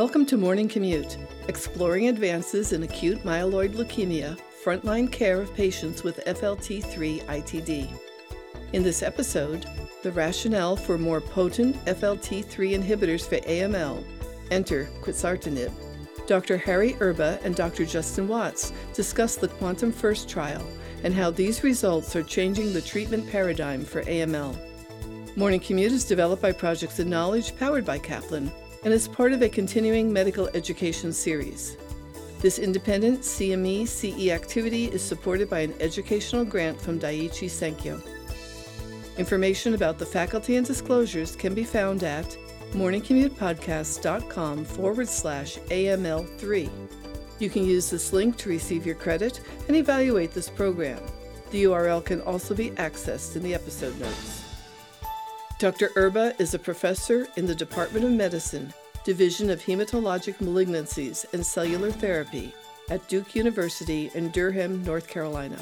Welcome to Morning Commute, exploring advances in acute myeloid leukemia, frontline care of patients with FLT3 ITD. In this episode, the rationale for more potent FLT3 inhibitors for AML. Enter quizartinib. Dr. Harry Erba and Dr. Justin Watts discuss the Quantum First trial and how these results are changing the treatment paradigm for AML. Morning Commute is developed by Projects In Knowledge powered by Kaplan and is part of a continuing medical education series. This independent CME CE activity is supported by an educational grant from Daiichi Sankyo. Information about the faculty and disclosures can be found at morningcommutepodcast.com forward slash AML3. You can use this link to receive your credit and evaluate this program. The URL can also be accessed in the episode notes. Dr. Erba is a professor in the Department of Medicine, Division of Hematologic Malignancies and Cellular Therapy at Duke University in Durham, North Carolina.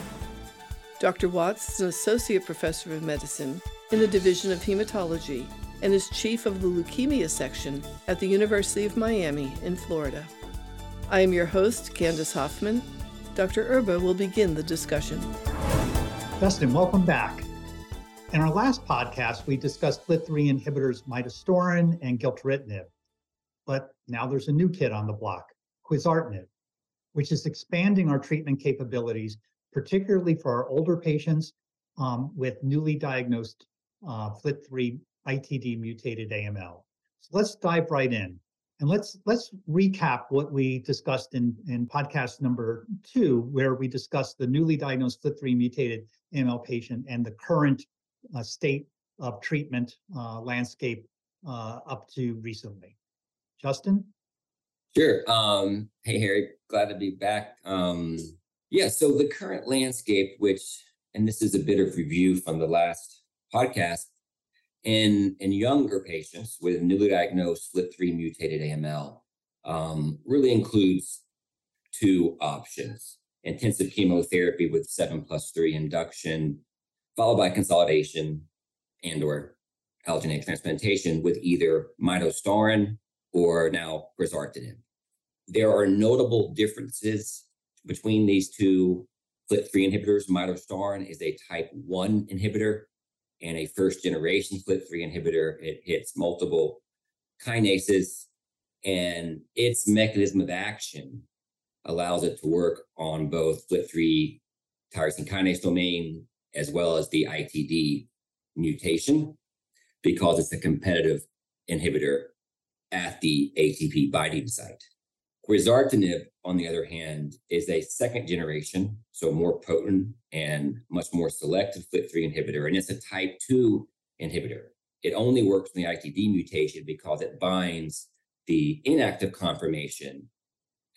Dr. Watts is an associate professor of medicine in the Division of Hematology and is chief of the leukemia section at the University of Miami in Florida. I am your host, Candace Hoffman. Dr. Erba will begin the discussion. Justin, welcome back. In our last podcast, we discussed FLT3 inhibitors midostaurin and gilteritinib. But now there's a new kid on the block, quizartinib, which is expanding our treatment capabilities, particularly for our older patients um, with newly diagnosed uh, FLT3 ITD mutated AML. So let's dive right in. And let's let's recap what we discussed in, in podcast number two, where we discussed the newly diagnosed FLT3 mutated AML patient and the current uh, state of treatment uh, landscape uh, up to recently. Justin? Sure. Um, hey, Harry, glad to be back. Um, yeah, so the current landscape, which, and this is a bit of review from the last podcast, in, in younger patients with newly diagnosed FLT3 mutated AML, um, really includes two options intensive chemotherapy with 7 plus 3 induction followed by consolidation and or allogeneic transplantation with either midostaurin or now quizartinib. There are notable differences between these two FLT3 inhibitors. Midostaurin is a type 1 inhibitor and a first generation FLT3 inhibitor. It hits multiple kinases and its mechanism of action allows it to work on both FLT3 tyrosine kinase domain as well as the ITD mutation because it's a competitive inhibitor at the ATP binding site. Quizartinib, on the other hand, is a second generation, so more potent and much more selective FLT3 inhibitor, and it's a type 2 inhibitor. It only works in the ITD mutation because it binds the inactive conformation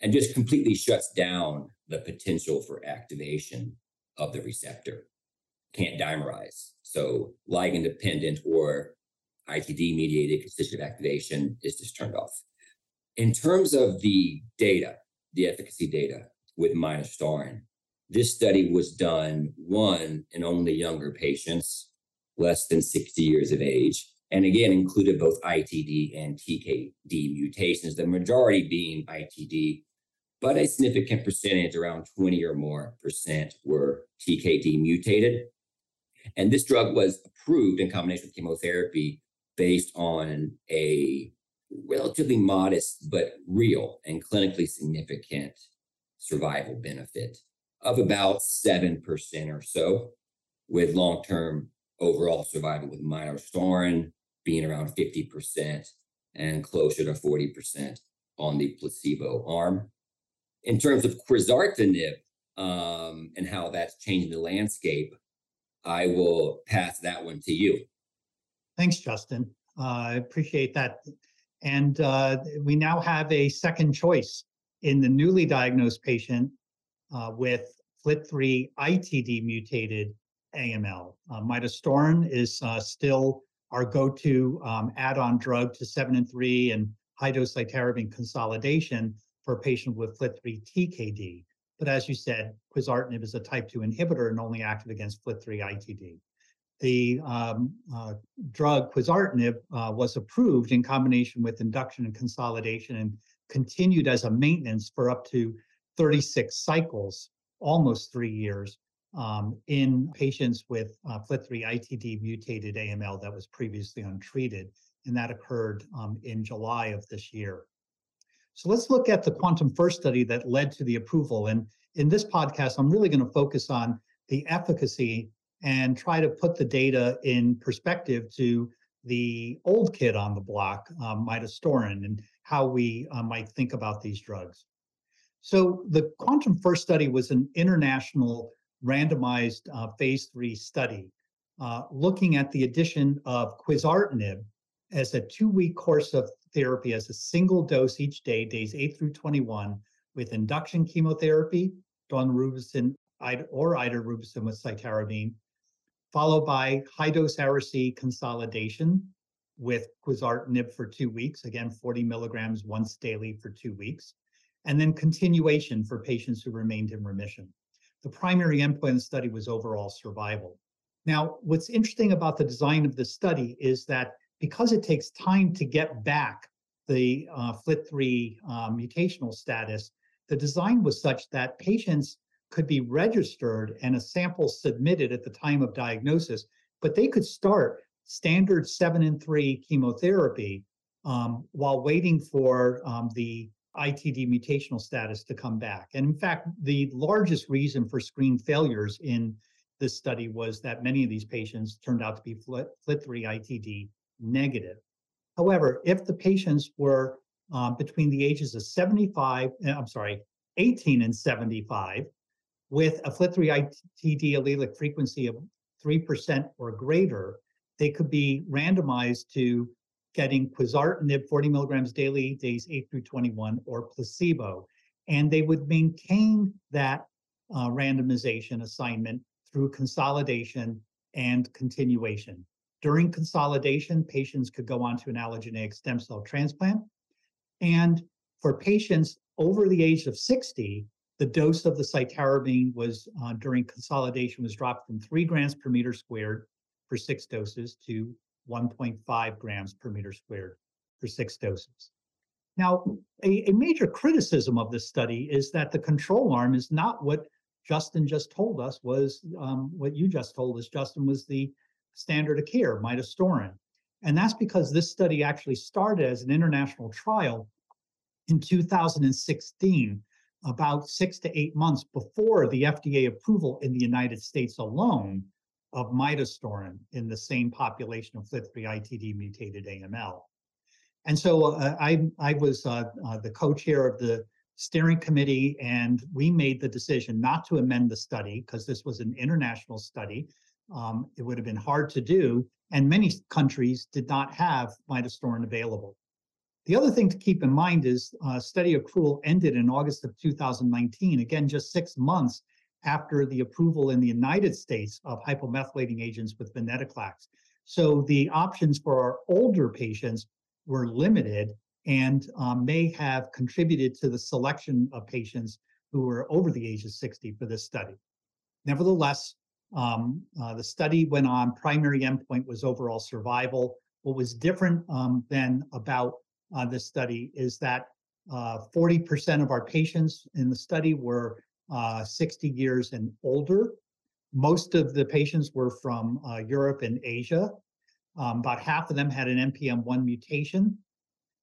and just completely shuts down the potential for activation of the receptor can't dimerize. So ligand dependent or ITD mediated constitutive activation is just turned off. In terms of the data, the efficacy data with midostaurin, this study was done one in only younger patients, less than 60 years of age, and again included both ITD and TKD mutations, the majority being ITD, but a significant percentage, around 20 or more percent, were TKD mutated. And this drug was approved in combination with chemotherapy based on a relatively modest but real and clinically significant survival benefit of about 7% or so, with long term overall survival with midostaurin being around 50% and closer to 40% on the placebo arm. In terms of quizartinib um, and how that's changing the landscape, I will pass that one to you. Thanks, Justin. Uh, I appreciate that. And uh, we now have a second choice in the newly diagnosed patient uh, with FLT3 ITD mutated AML. Uh, midostaurin is uh, still our go-to um, add-on drug to 7 and 3 and high-dose cytarabine consolidation for a patient with FLT3 TKD. But as you said, quizartinib is a type 2 inhibitor and only active against FLT3 ITD. the um, uh, drug quizartinib uh, was approved in combination with induction and consolidation and continued as a maintenance for up to 36 cycles, almost three years, um, in patients with uh, FLT3 ITD mutated AML that was previously untreated. And that occurred um, in July of this year. So let's look at the Quantum First study that led to the approval. And in this podcast, I'm really going to focus on the efficacy and try to put the data in perspective to the old kid on the block, um, midostaurin, and how we uh, might think about these drugs. So the Quantum First study was an international randomized uh, phase three study uh, looking at the addition of quizartinib as a two-week course of therapy as a single dose each day, days 8 through 21, with induction chemotherapy, daunorubicin or idarubicin with cytarabine, followed by high-dose Ara-C consolidation with quizartinib for two weeks, again, 40 milligrams once daily for two weeks, and then continuation for patients who remained in remission. The primary endpoint of the study was overall survival. Now, what's interesting about the design of the study is that because it takes time to get back the uh, FLT3 um, mutational status, the design was such that patients could be registered and a sample submitted at the time of diagnosis, but they could start standard seven and three chemotherapy um, while waiting for um, the ITD mutational status to come back. And in fact, the largest reason for screen failures in this study was that many of these patients turned out to be FLT3 ITD negative. However, if the patients were um, between the ages of 75, uh, I'm sorry, 18 and 75, with a FLT3 ITD allelic frequency of 3% or greater, they could be randomized to getting quizartinib 40 milligrams daily, days 8 through 21, or placebo. And they would maintain that uh, randomization assignment through consolidation and continuation. During consolidation, patients could go on to an allogeneic stem cell transplant. And for patients over the age of 60, the dose of the cytarabine was uh, during consolidation was dropped from three grams per meter squared for six doses to 1.5 grams per meter squared for six doses. Now, a, a, major criticism of this study is that the control arm is not what Justin just told us was um, what you just told us, Justin, was the standard of care, midostaurin. And that's because this study actually started as an international trial in 2016, about six to eight months before the FDA approval in the United States alone of midostaurin in the same population of FLT3 ITD mutated AML. And so uh, I, I was uh, uh, the co-chair of the steering committee, and we made the decision not to amend the study because this was an international study. Um, it would have been hard to do, and many countries did not have midostaurin available. The other thing to keep in mind is uh, study accrual ended in August of 2019, again, just six months after the approval in the United States of hypomethylating agents with venetoclax. So the options for our older patients were limited and um, may have contributed to the selection of patients who were over the age of 60 for this study. Nevertheless, um, uh, the study went on, primary endpoint was overall survival. What was different um, than about uh, this study is that 40% uh, of our patients in the study were uh, 60 years and older. Most of the patients were from uh, Europe and Asia. Um, about half of them had an NPM1 mutation.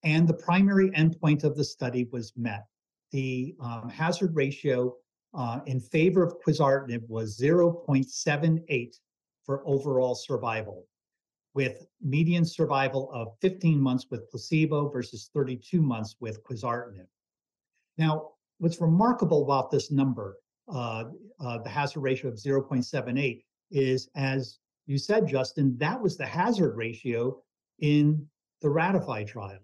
And the primary endpoint of the study was met. The um, hazard ratio uh, in favor of quizartinib was 0.78 for overall survival, with median survival of 15 months with placebo versus 32 months with quizartinib. Now, what's remarkable about this number, uh, uh, the hazard ratio of 0.78, is as you said, Justin, that was the hazard ratio in the Ratify trial.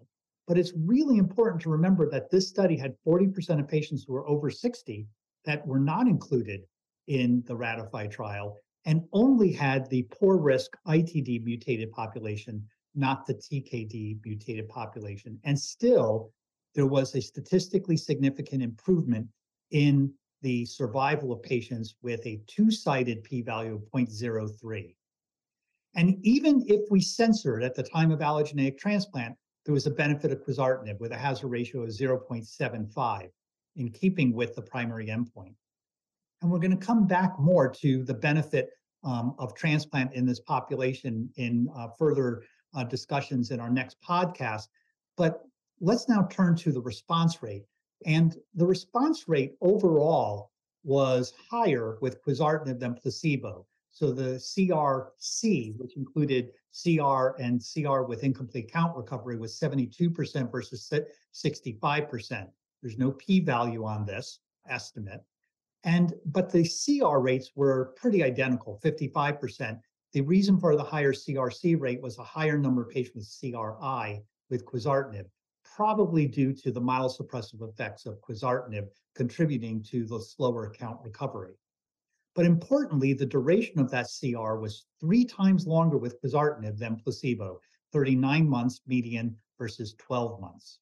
But it's really important to remember that this study had 40% of patients who were over 60 that were not included in the Ratify trial and only had the poor risk ITD mutated population, not the TKD mutated population. And still, there was a statistically significant improvement in the survival of patients with a two sided p value of 0.03. And even if we censored at the time of allogeneic transplant, there was a benefit of quizartinib with a hazard ratio of 0.75 in keeping with the primary endpoint. And we're going to come back more to the benefit um, of transplant in this population in uh, further uh, discussions in our next podcast. But let's now turn to the response rate. And the response rate overall was higher with quizartinib than placebo. So the CRC, which included CR and CR with incomplete count recovery, was 72% versus 65%. There's no p-value on this estimate. And but the CR rates were pretty identical, 55%. The reason for the higher CRC rate was a higher number of patients with CRI with quizartinib, probably due to the myelosuppressive effects of quizartinib contributing to the slower count recovery. But importantly, the duration of that CR was three times longer with quizartinib than placebo, 39 months median versus 12 months.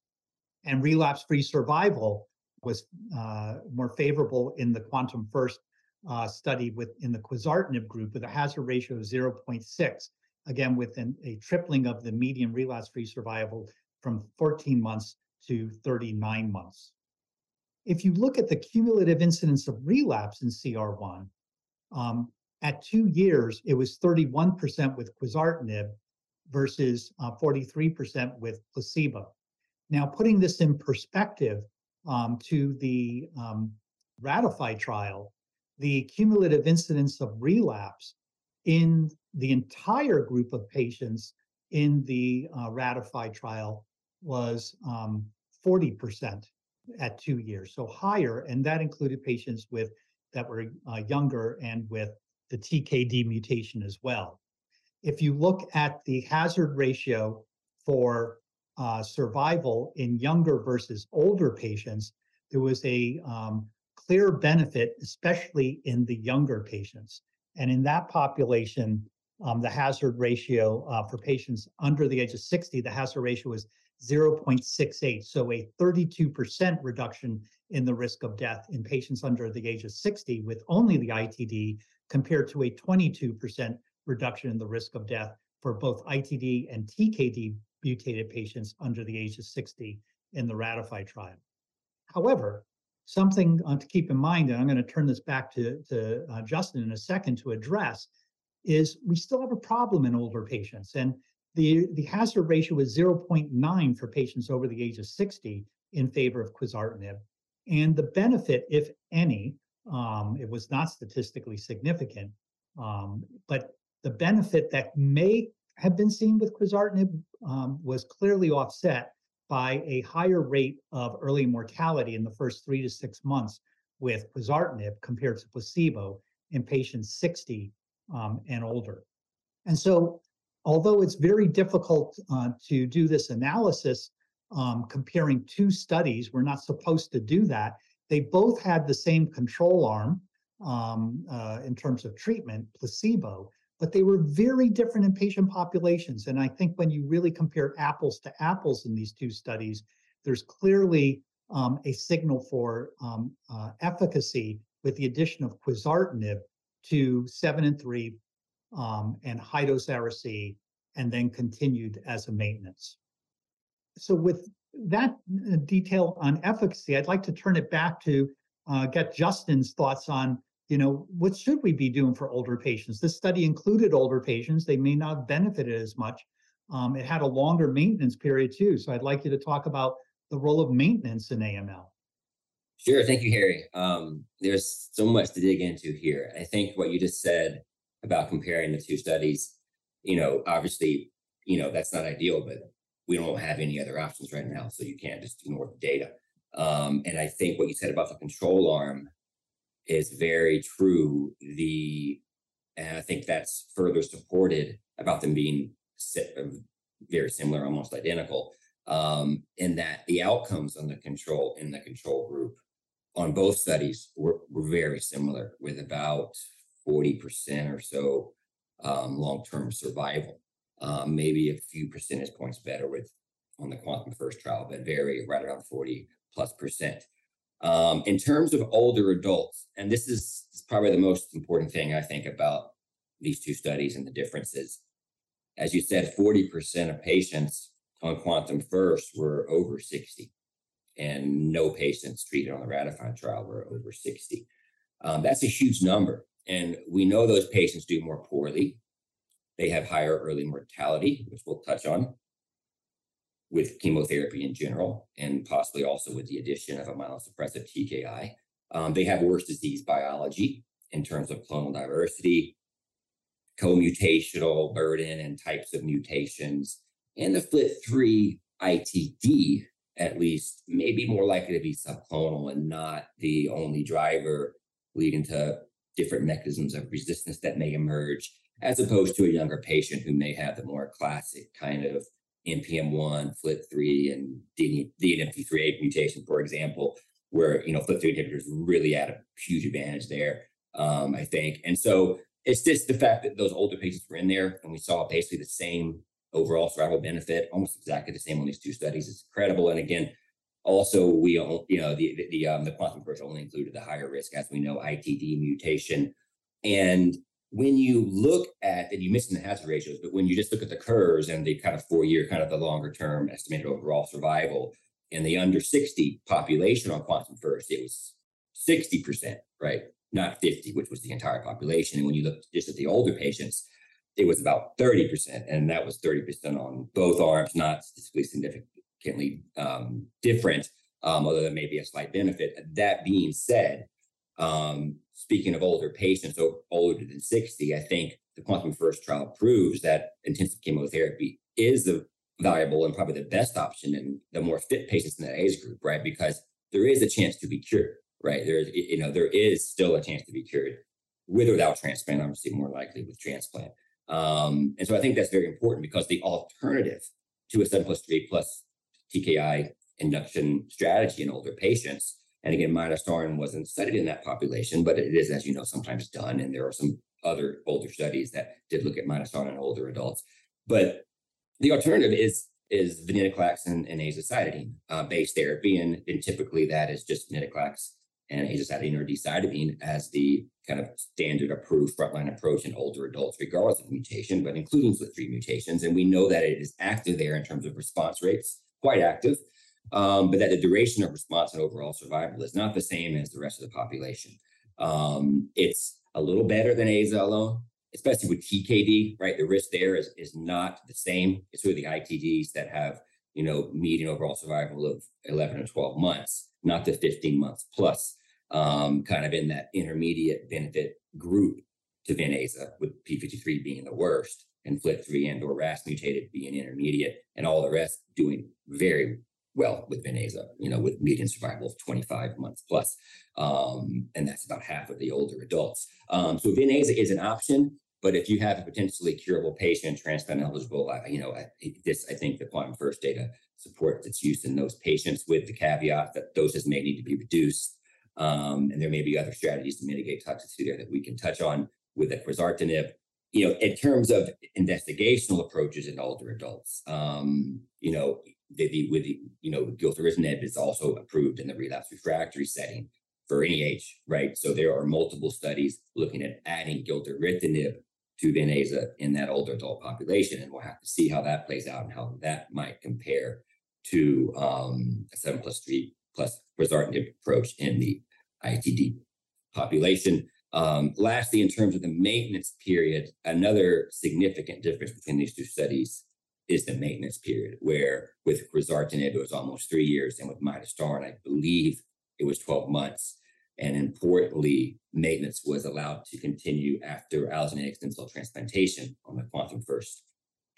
And relapse-free survival was uh, more favorable in the Quantum First uh, study with in the quizartinib group with a hazard ratio of 0.6, again with an, a tripling of the median relapse-free survival from 14 months to 39 months. If you look at the cumulative incidence of relapse in CR1, um, at two years, it was 31% with quizartinib versus uh, 43% with placebo. Now, putting this in perspective um, to the um, Ratify trial, the cumulative incidence of relapse in the entire group of patients in the uh, Ratify trial was um, 40% at two years, so higher, and that included patients with that were uh, younger and with the TKD mutation as well. If you look at the hazard ratio for uh, survival in younger versus older patients, there was a um, clear benefit, especially in the younger patients. And in that population, um, the hazard ratio uh, for patients under the age of 60, the hazard ratio was 0.68. So a 32% reduction in the risk of death in patients under the age of 60 with only the ITD compared to a 22% reduction in the risk of death for both ITD and TKD mutated patients under the age of 60 in the RATIFY trial. However, something uh, to keep in mind, and I'm going to turn this back to, to uh, Justin in a second to address, is we still have a problem in older patients. And the, the hazard ratio is 0.9 for patients over the age of 60 in favor of quizartinib. And the benefit, if any, um, it was not statistically significant, um, but the benefit that may have been seen with quizartinib um, was clearly offset by a higher rate of early mortality in the first three to six months with quizartinib compared to placebo in patients 60 um, and older. And so although it's very difficult uh, to do this analysis um, comparing two studies, we're not supposed to do that. They both had the same control arm um, uh, in terms of treatment, placebo, but they were very different in patient populations. And I think when you really compare apples to apples in these two studies, there's clearly um, a signal for um, uh, efficacy with the addition of quizartinib to seven and three um, and high dose and then continued as a maintenance. So, with that uh, detail on efficacy, I'd like to turn it back to uh, get Justin's thoughts on, you know, what should we be doing for older patients? This study included older patients; they may not have benefited as much. Um, it had a longer maintenance period too. So, I'd like you to talk about the role of maintenance in AML. Sure. Thank you, Harry. Um, there's so much to dig into here. I think what you just said about comparing the two studies, you know, obviously, you know, that's not ideal, but we don't have any other options right now. So you can't just ignore the data. Um, and I think what you said about the control arm is very true. The and I think that's further supported about them being very similar, almost identical, um, in that the outcomes on the control in the control group on both studies were, were very similar, with about 40% or so um, long-term survival. Um, maybe a few percentage points better with on the quantum first trial, but very right around 40 plus percent. Um, in terms of older adults, and this is, is probably the most important thing I think about these two studies and the differences. as you said, 40% of patients on Quantum First were over 60, and no patients treated on the Ratify trial were over 60. Um, that's a huge number. And we know those patients do more poorly. They have higher early mortality, which we'll touch on with chemotherapy in general, and possibly also with the addition of a myelosuppressive TKI. Um, they have worse disease biology in terms of clonal diversity, co-mutational burden and types of mutations. And the FLT3 ITD, at least, may be more likely to be subclonal and not the only driver leading to different mechanisms of resistance that may emerge, as opposed to a younger patient who may have the more classic kind of NPM1, FLT3, and DNMT3A mutation, for example, where you know FLT3 inhibitors really add a huge advantage there, um, I think. And so it's just the fact that those older patients were in there, and we saw basically the same overall survival benefit, almost exactly the same on these two studies. It's incredible. And again, also we you know the the, the um the quantum approach only included the higher risk, as we know, ITD mutation. And when you look at and you mentioned the hazard ratios, but when you just look at the curves and the kind of four year, kind of the longer term estimated overall survival in the under 60 population on quantum first, it was 60%, right? Not 50, which was the entire population. And when you look just at the older patients, it was about 30%. And that was 30% on both arms, not statistically significantly um, different, um, although there may be a slight benefit. That being said, um, speaking of older patients, older than 60, I think the Quantum First trial proves that intensive chemotherapy is the valuable and probably the best option in the more fit patients in that age group, right? Because there is a chance to be cured, right? There, you know, there is still a chance to be cured with or without transplant. Obviously, more likely with transplant. Um, and so I think that's very important because the alternative to a 7 plus 3 plus TKI induction strategy in older patients and again, midostaurin wasn't studied in that population, but it is, as you know, sometimes done. And there are some other older studies that did look at midostaurin in older adults. But the alternative is is venetoclax and, and azacitidine uh, based therapy, and, and typically that is just venetoclax and azacitidine or decitabine as the kind of standard approved frontline approach in older adults, regardless of mutation, but including FLT3 mutations. And we know that it is active there in terms of response rates, quite active um, but that the duration of response and overall survival is not the same as the rest of the population. Um, it's a little better than AZA alone, especially with TKD, right? The risk there is, is not the same. It's really the ITDs that have, you know, median overall survival of 11 or 12 months, not the 15 months plus, um, kind of in that intermediate benefit group to Venaza, with P53 being the worst and FLT3 and or RAS mutated being intermediate and all the rest doing very well with Venaza, you know, with median survival of 25 months plus. Um, and that's about half of the older adults. Um, so Venaza is an option, but if you have a potentially curable patient, transplant eligible, uh, you know, I, this, I think the quantum first data supports its use in those patients with the caveat that doses may need to be reduced. Um, and there may be other strategies to mitigate toxicity there that we can touch on with the quizartinib you know, in terms of investigational approaches in older adults, um, you know, with the, you know, gilteritinib is also approved in the relapse refractory setting for any age, right? So there are multiple studies looking at adding gilteritinib to Venaza in that older adult population, and we'll have to see how that plays out and how that might compare to um, a seven plus three plus quizartinib approach in the ITD population. Um, lastly, in terms of the maintenance period, another significant difference between these two studies is the maintenance period, where with quizartinib, it was almost three years, and with midostaurin, I believe it was 12 months. And importantly, maintenance was allowed to continue after allogeneic stem cell transplantation on the Quantum First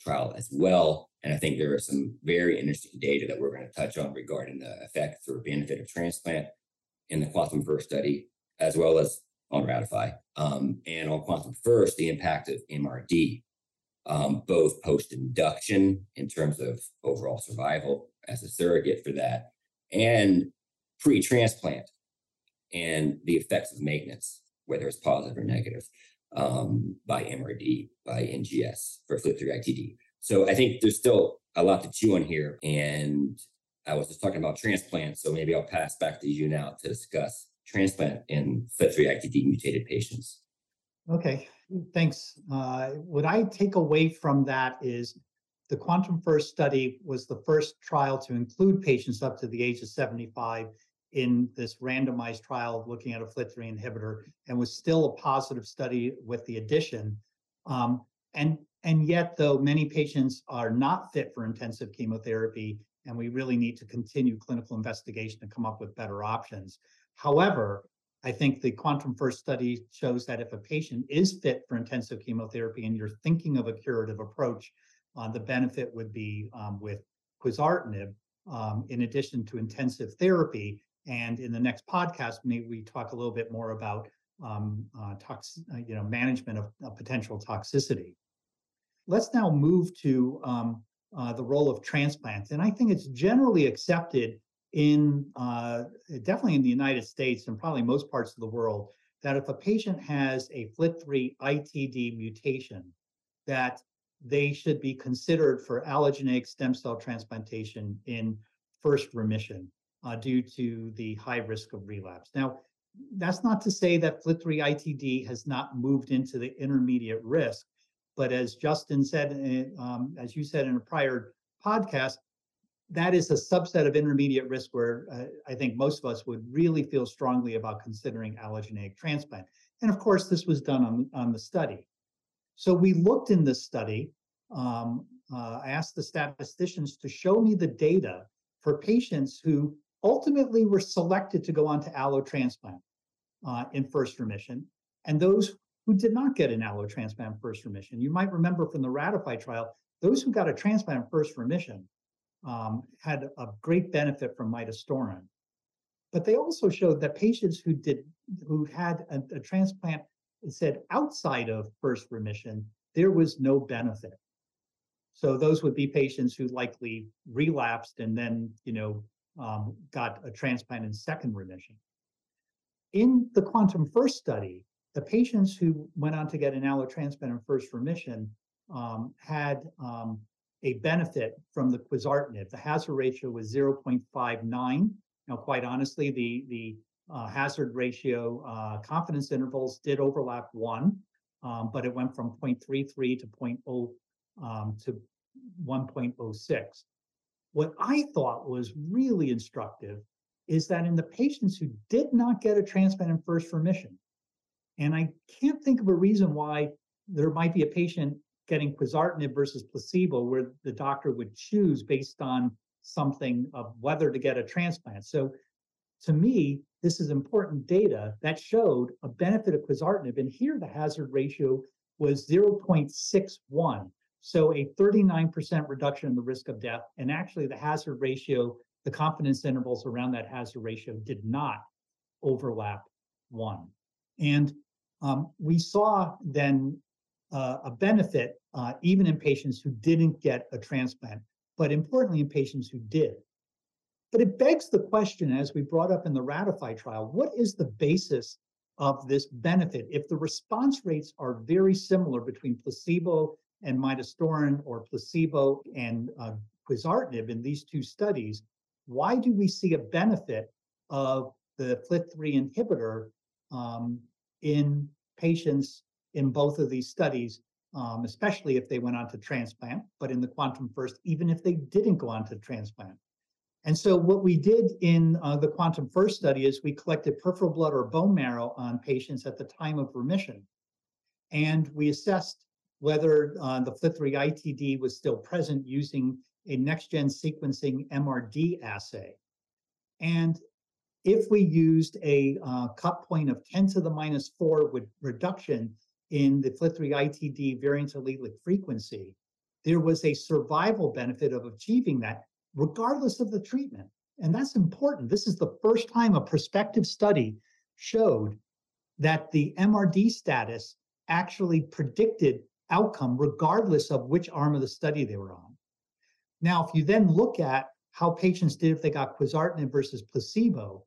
trial as well. And I think there are some very interesting data that we're going to touch on regarding the effects or benefit of transplant in the Quantum First study, as well as on Ratify, um, and on Quantum First, the impact of MRD um, both post induction in terms of overall survival as a surrogate for that, and pre transplant and the effects of maintenance, whether it's positive or negative, um, by MRD, by NGS for FLT3 ITD. So I think there's still a lot to chew on here. And I was just talking about transplant. So maybe I'll pass back to you now to discuss transplant in FLT3 ITD mutated patients. Okay, thanks. Uh, what I take away from that is the Quantum First study was the first trial to include patients up to the age of 75 in this randomized trial looking at a FLT3 inhibitor and was still a positive study with the addition. Um, and, and yet, though, many patients are not fit for intensive chemotherapy, and we really need to continue clinical investigation to come up with better options. However, I think the Quantum First study shows that if a patient is fit for intensive chemotherapy and you're thinking of a curative approach, uh, the benefit would be um, with quizartinib um, in addition to intensive therapy. And in the next podcast, maybe we talk a little bit more about um, uh, tox, uh, you know, management of, of, potential toxicity. Let's now move to um, uh, the role of transplants, and I think it's generally accepted in uh, definitely in the United States and probably most parts of the world that if a patient has a FLT3 ITD mutation, that they should be considered for allogeneic stem cell transplantation in first remission uh, due to the high risk of relapse. Now, that's not to say that FLT3 ITD has not moved into the intermediate risk, but as Justin said, eh, um, as you said in a prior podcast, that is a subset of intermediate risk where uh, I think most of us would really feel strongly about considering allogeneic transplant. And of course, this was done on, on the study. So we looked in this study. Um, uh, I asked the statisticians to show me the data for patients who ultimately were selected to go on to allo transplant uh, in first remission, and those who did not get an allo transplant first remission. You might remember from the Ratify trial, those who got a transplant first remission um, had a great benefit from midostaurin. But they also showed that patients who did who had a, a transplant said outside of first remission, there was no benefit. So those would be patients who likely relapsed and then, you know, um, got a transplant in second remission. In the Quantum First study, the patients who went on to get an allotransplant in first remission um, had um, a benefit from the quizartinib. The hazard ratio was 0.59. Now, quite honestly, the, the uh, hazard ratio uh, confidence intervals did overlap one, um, but it went from 0.33 to 0.0 um, to 1.06. What I thought was really instructive is that in the patients who did not get a transplant in first remission, and I can't think of a reason why there might be a patient getting quizartinib versus placebo where the doctor would choose based on something of whether to get a transplant. So to me, this is important data that showed a benefit of quizartinib. And here the hazard ratio was 0.61. So a 39% reduction in the risk of death. And actually the hazard ratio, the confidence intervals around that hazard ratio did not overlap one. And um, we saw then uh, a benefit uh, even in patients who didn't get a transplant, but importantly in patients who did. But it begs the question, as we brought up in the Ratify trial, what is the basis of this benefit? If the response rates are very similar between placebo and midostaurin or placebo and uh, quizartinib in these two studies, why do we see a benefit of the FLT3 inhibitor um, in patients in both of these studies, um, especially if they went on to transplant, but in the quantum first, even if they didn't go on to transplant. And so what we did in uh, the quantum first study is we collected peripheral blood or bone marrow on patients at the time of remission. And we assessed whether uh, the FLT3 ITD was still present using a next-gen sequencing MRD assay. And if we used a uh, cut point of 10 to the minus 4 with reduction in the FLT3 ITD variant allelic frequency, there was a survival benefit of achieving that regardless of the treatment. And that's important. This is the first time a prospective study showed that the MRD status actually predicted outcome regardless of which arm of the study they were on. Now, if you then look at how patients did if they got quizartinib versus placebo,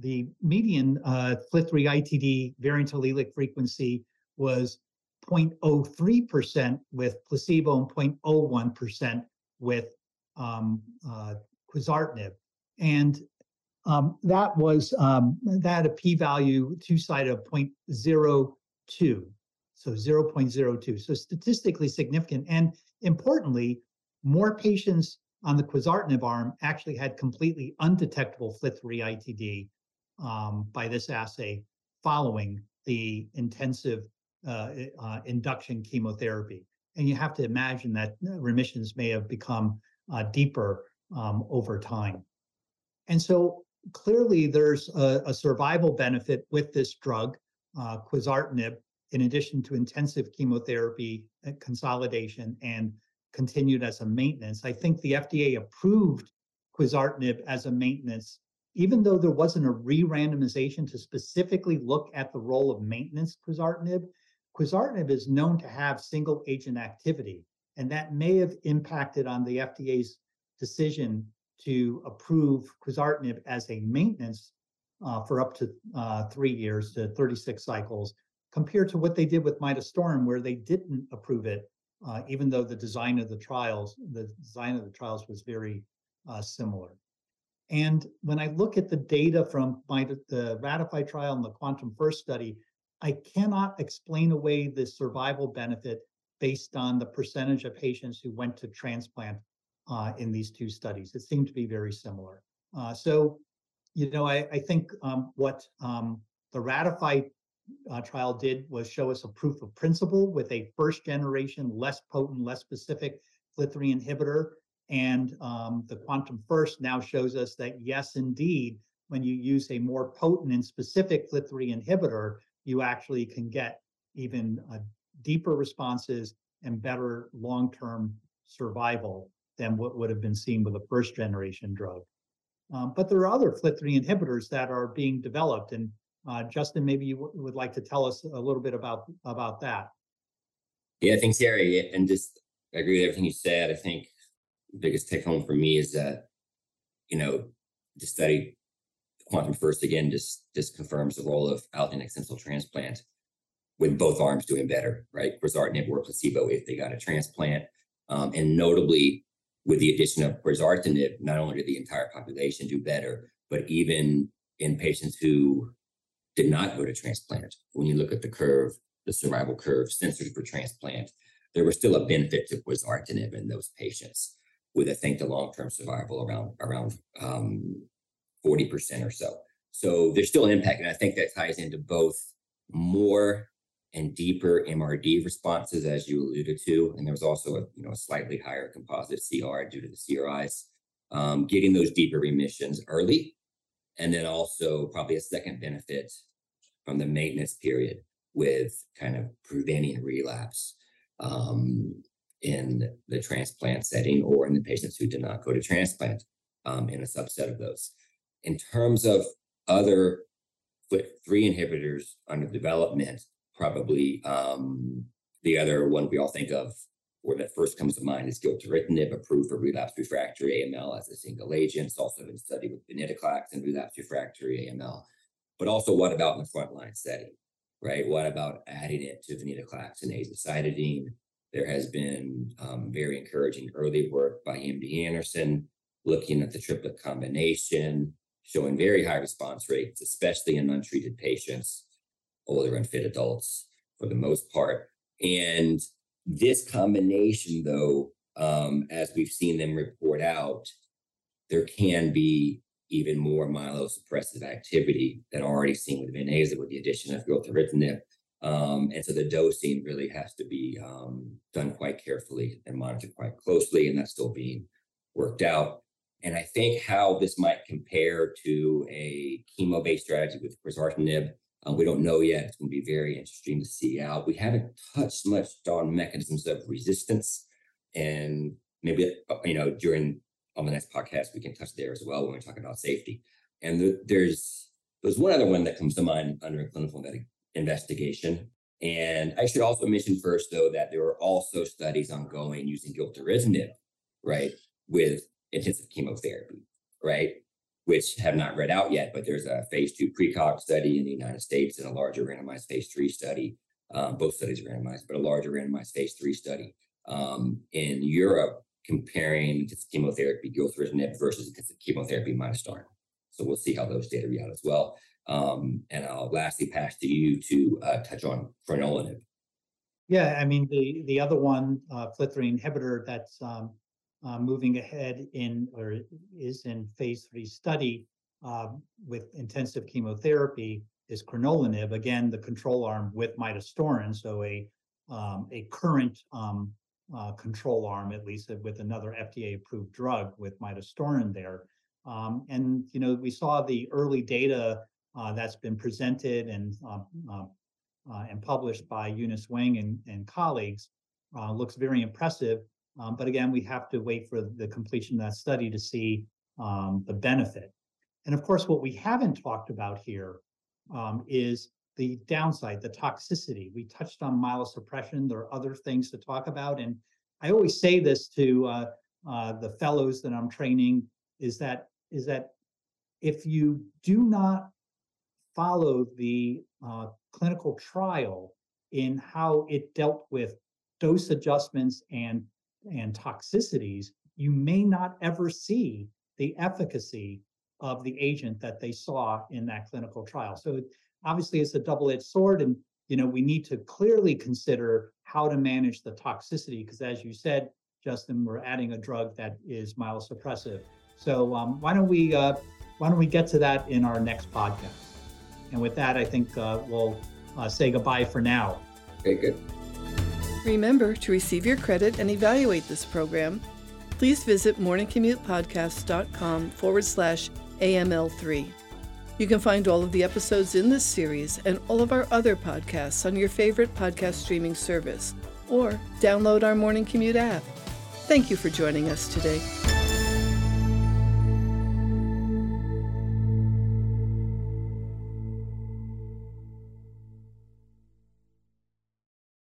the median uh, FLT3 ITD variant allelic frequency was 0.03% with placebo and 0.01% with um, uh, quizartinib. And um, that was um, that a p-value two-sided of 0.02. So 0.02. So statistically significant. And importantly, more patients on the quizartinib arm actually had completely undetectable FLT3 ITD um, by this assay following the intensive induction chemotherapy. And you have to imagine that remissions may have become uh, deeper um, over time. And so clearly there's a, a survival benefit with this drug, uh, quizartinib, in addition to intensive chemotherapy uh, consolidation and continued as a maintenance. I think the FDA approved quizartinib as a maintenance, even though there wasn't a re-randomization to specifically look at the role of maintenance quizartinib. Quizartinib is known to have single agent activity, and that may have impacted on the FDA's decision to approve quizartinib as a maintenance uh, for up to uh, three years to 36 cycles, compared to what they did with midostaurin, where they didn't approve it, uh, even though the design of the trials, the design of the trials was very uh, similar. And when I look at the data from my, the RATIFY trial and the Quantum First study, I cannot explain away the survival benefit based on the percentage of patients who went to transplant uh, in these two studies. It seemed to be very similar. Uh, so, you know, I, I think um, what um, the RATIFY uh, trial did was show us a proof of principle with a first generation, less potent, less specific FLT3 inhibitor. And um, the Quantum First now shows us that yes, indeed, when you use a more potent and specific FLT3 inhibitor, you actually can get even uh, deeper responses and better long term survival than what would have been seen with a first generation drug. Um, but there are other FLT3 inhibitors that are being developed. And uh, Justin, maybe you w- would like to tell us a little bit about, about that. Yeah, thanks, Harry. And just I agree with everything you said. I think the biggest take home for me is that, you know, the study quantum first again just just confirms the role of allogeneic stem cell transplant with both arms doing better, right? Quizartinib or placebo if they got a transplant. Um, and notably, with the addition of quizartinib, not only did the entire population do better, but even in patients who did not go to transplant, when you look at the curve, the survival curve censored for transplant, there was still a benefit to quizartinib in those patients, with I think the long-term survival around around um, 40% or so. So there's still an impact. And I think that ties into both more and deeper MRD responses, as you alluded to. And there was also a, you know, a slightly higher composite CR due to the CRIs. Um, getting those deeper remissions early. And then also probably a second benefit from the maintenance period with kind of preventing relapse um, in the transplant setting or in the patients who did not go to transplant um, in a subset of those. In terms of other FLT3 inhibitors under development, probably um, the other one we all think of or that first comes to mind is gilteritinib, approved for relapsed refractory AML as a single agent. It's also been studied with venetoclax and relapsed refractory AML. But also, what about in the frontline setting, right? What about adding it to venetoclax and azacitidine? There has been um, very encouraging early work by MD Anderson looking at the triplet combination, showing very high response rates, especially in untreated patients, older and fit adults for the most part. And this combination, though, um, as we've seen them report out, there can be even more myelosuppressive activity than already seen with Venaza with the addition of gilteritinib. Um, and so the dosing really has to be um, done quite carefully and monitored quite closely, and that's still being worked out. And I think how this might compare to a chemo-based strategy with quizartinib, um, we don't know yet. It's going to be very interesting to see out. We haven't touched much on mechanisms of resistance, and maybe uh, you know during on the next podcast we can touch there as well when we talk about safety. And the, there's there's one other one that comes to mind under clinical investigation. And I should also mention first, though, that there are also studies ongoing using gilteritinib, right, with intensive chemotherapy, right? Which have not read out yet, but there's a phase two precog study in the United States and a larger randomized phase three study. Um, both studies randomized, but a larger randomized phase three study um, in Europe comparing intensive chemotherapy gilteritinib versus intensive chemotherapy midostaurin. So we'll see how those data read out as well. Um, and I'll lastly pass to you to uh, touch on crenolanib. Yeah, I mean, the, the other one, uh, FLT3 inhibitor that's um, uh, moving ahead in or is in phase three study um, with intensive chemotherapy is crenolanib. Again, the control arm with midostaurin, so a um, a current um, uh, control arm, at least with another FDA-approved drug with midostaurin there. Um, and you know, we saw the early data uh, that's been presented and uh, uh, uh and published by Eunice Wang and, and colleagues. Uh, looks very impressive. Um, but again, we have to wait for the completion of that study to see um, the benefit. And of course, what we haven't talked about here um, is the downside, the toxicity. We touched on myelosuppression. There are other things to talk about. And I always say this to uh, uh, the fellows that I'm training is that is that if you do not follow the uh, clinical trial in how it dealt with dose adjustments and and toxicities, you may not ever see the efficacy of the agent that they saw in that clinical trial. So obviously it's a double-edged sword and you know we need to clearly consider how to manage the toxicity because as you said Justin we're adding a drug that is myelosuppressive. So um, why don't we uh, why don't we get to that in our next podcast? And with that I think uh, we'll uh, say goodbye for now. Very good. Remember to receive your credit and evaluate this program. Please visit morningcommutepodcast.com forward slash AML3. You can find all of the episodes in this series and all of our other podcasts on your favorite podcast streaming service or download our Morning Commute app. Thank you for joining us today.